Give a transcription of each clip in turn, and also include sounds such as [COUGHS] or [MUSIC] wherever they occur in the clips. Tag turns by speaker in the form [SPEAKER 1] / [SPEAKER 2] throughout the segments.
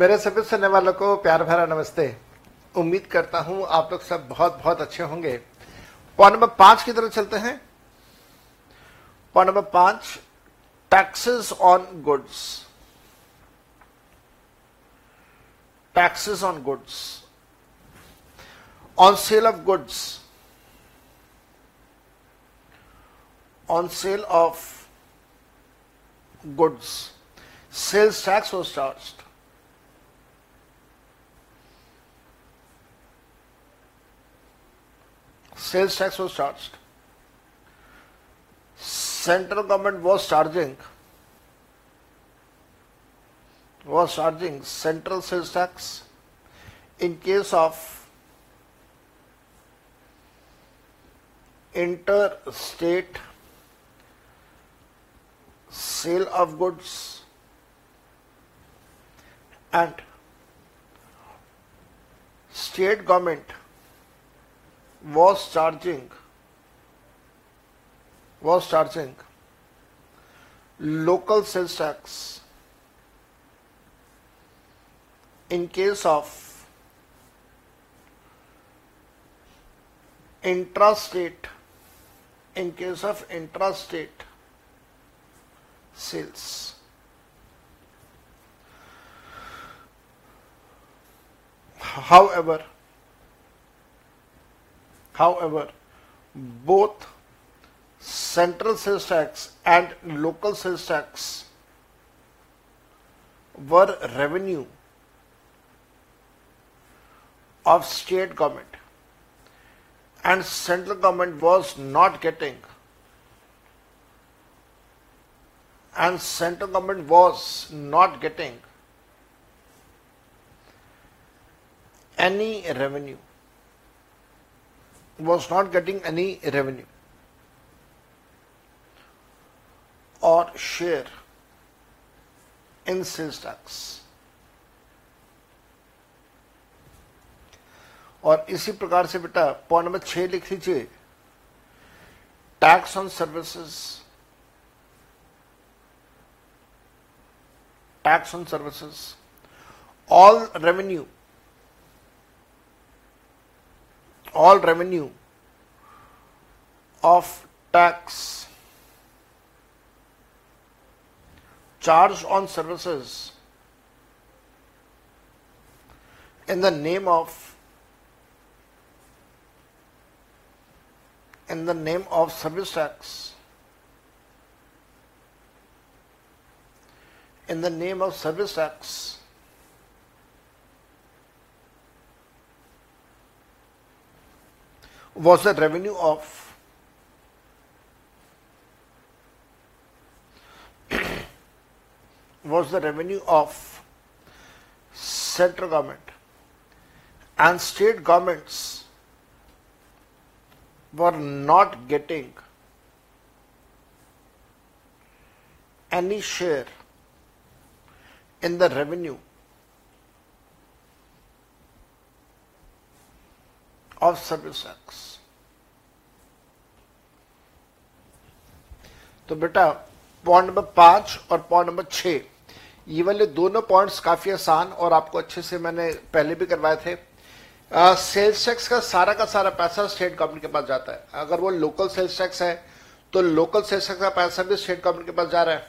[SPEAKER 1] मेरे सभी सुनने वालों को प्यार भरा नमस्ते। उम्मीद करता हूँ आप लोग सब बहुत बहुत अच्छे होंगे। पॉइंट नंबर पाँच की तरफ़ चलते हैं। पॉइंट नंबर पाँच taxes on goods taxes on goods on sale of goods on sale of goods sales tax was charged. Sales tax was charged. Central government was charging was charging central sales tax in case of interstate sale of goods and state government was charging. Was charging. Local sales tax. In case of intrastate in case of intrastate sales. However, however, both central sales tax and local sales tax were revenue of state government. And central government was not getting. And central government was not getting any revenue, was not getting any revenue or share in sales tax. और इसी प्रकार से बेटा point number छह लिख लीजिए tax on services tax on services all revenue all revenue of tax charged on services in the name of in the name of service tax in the name of service tax was the revenue of [COUGHS] was the revenue of central government and state governments were not getting any share in the revenue of service tax. तो बेटा point number पाँच और point number छ ये वाले दोनों points काफ़ी आसान और आपको अच्छे से मैंने पहले भी करवाए थे। सेल्स टैक्स का सारा का सारा पैसा स्टेट गवर्नमेंट के पास जाता है। अगर वो लोकल सेल्स टैक्स है तो लोकल सेल्स टैक्स का पैसा भी स्टेट गवर्नमेंट के पास जा रहा है।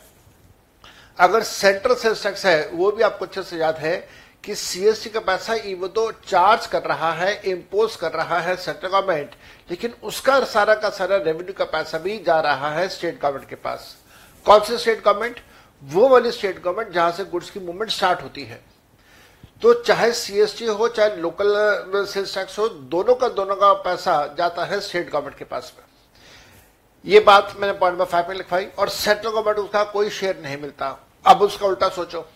[SPEAKER 1] अगर सेंट्रल सेल्स टैक्स है, वो भी आपको अच्छे से याद है कि सीएसटी का पैसा वो तो चार्ज कर रहा है इम्पोज कर रहा है सेंट्रल गवर्नमेंट लेकिन उसका सारा का सारा रेवेन्यू का पैसा भी जा रहा है स्टेट गवर्नमेंट के पास। कौन से स्टेट गवर्नमेंट वो वाली स्टेट गवर्नमेंट जहाँ से गुड्स की मूवमेंट स्टार्ट होती है। तो चाहे सीएसटी हो, चाहे लोकल सेल्स टैक्स हो, दोनों का दोनों का पैसा जाता है स्टेट गवर्नमेंट के पास में। ये बात मैंने पॉइंट नंबर फाइव में लिखवाई और सेंट्रल गवर्नमेंट उसका कोई शेयर नहीं मिलता। अब उसका उल्टा सोचो।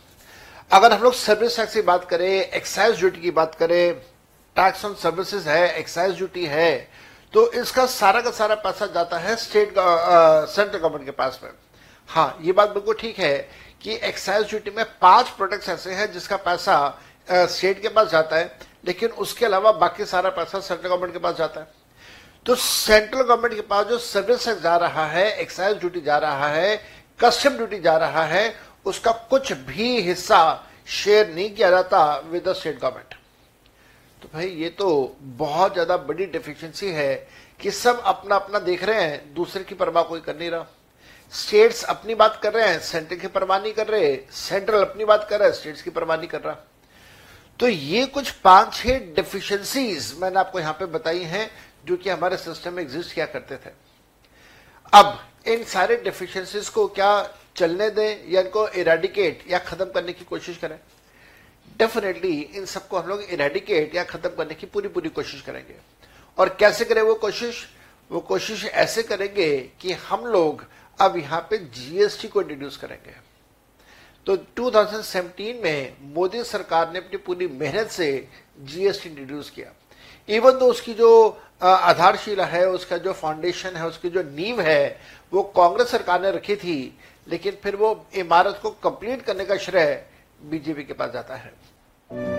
[SPEAKER 1] अगर हम लोग सर्विस टैक्स की बात करें एक्साइज ड्यूटी की बात करें टैक्स ऑन सर्विसेज़ है एक्साइज ड्यूटी है तो इसका सारा का सारा पैसा जाता है स्टेट सेंट्रल गवर्नमेंट के पास में। हाँ ये बात बिल्कुल ठीक है कि एक्साइज ड्यूटी में पाँच प्रोडक्ट्स ऐसे हैं जिसका पैसा स्टेट के पास जाता है, लेकिन उसके अलावा बाकी सारा पैसा सेंट्रल गवर्नमेंट के पास जाता है। तो सेंट्रल गवर्नमेंट के पास जो सर्विस टैक्स जा रहा है एक्साइज ड्यूटी जा रहा है कस्टम ड्यूटी जा रहा है उसका कुछ भी हिस्सा शेयर नहीं किया जाता विद द स्टेट गवर्नमेंट तो भाई, ये तो बहुत ज़्यादा बड़ी डिफिशियंसी है कि सब अपना अपना देख रहे हैं, दूसरे की परवाह कोई कर नहीं रहा। स्टेट्स अपनी बात कर रहे हैं सेंटर की परवाह नहीं कर रहे सेंट्रल अपनी बात कर रहा है स्टेट्स की परवाह नहीं कर रहा। तो ये कुछ पाँच छह डिफिशियंसीज मैंने आपको यहाँ पे बताई हैं, जो कि हमारे सिस्टम में एग्जिस्ट किया करते थे। अब इन सारे डिफिशियंसीज को क्या चलने दें या इनको इरेडिकेट या खत्म करने की कोशिश करें। डेफिनेटली इन सबको हम लोग इरेडिकेट या खत्म करने की पूरी पूरी कोशिश करेंगे। और कैसे करें वो कोशिश? वो कोशिश ऐसे करेंगे कि हम लोग अब यहाँ पे जीएसटी को इंट्रोड्यूस करेंगे। तो 2017 में मोदी सरकार ने अपनी पूरी मेहनत से जीएसटी इंट्रोड्यूस किया। इवन तो उसकी जो आधारशिला है, उसका जो फाउंडेशन है, उसकी जो नींव है, वो कांग्रेस सरकार ने रखी थी लेकिन फिर वो इमारत को कंप्लीट करने का श्रेय बीजेपी के पास जाता है।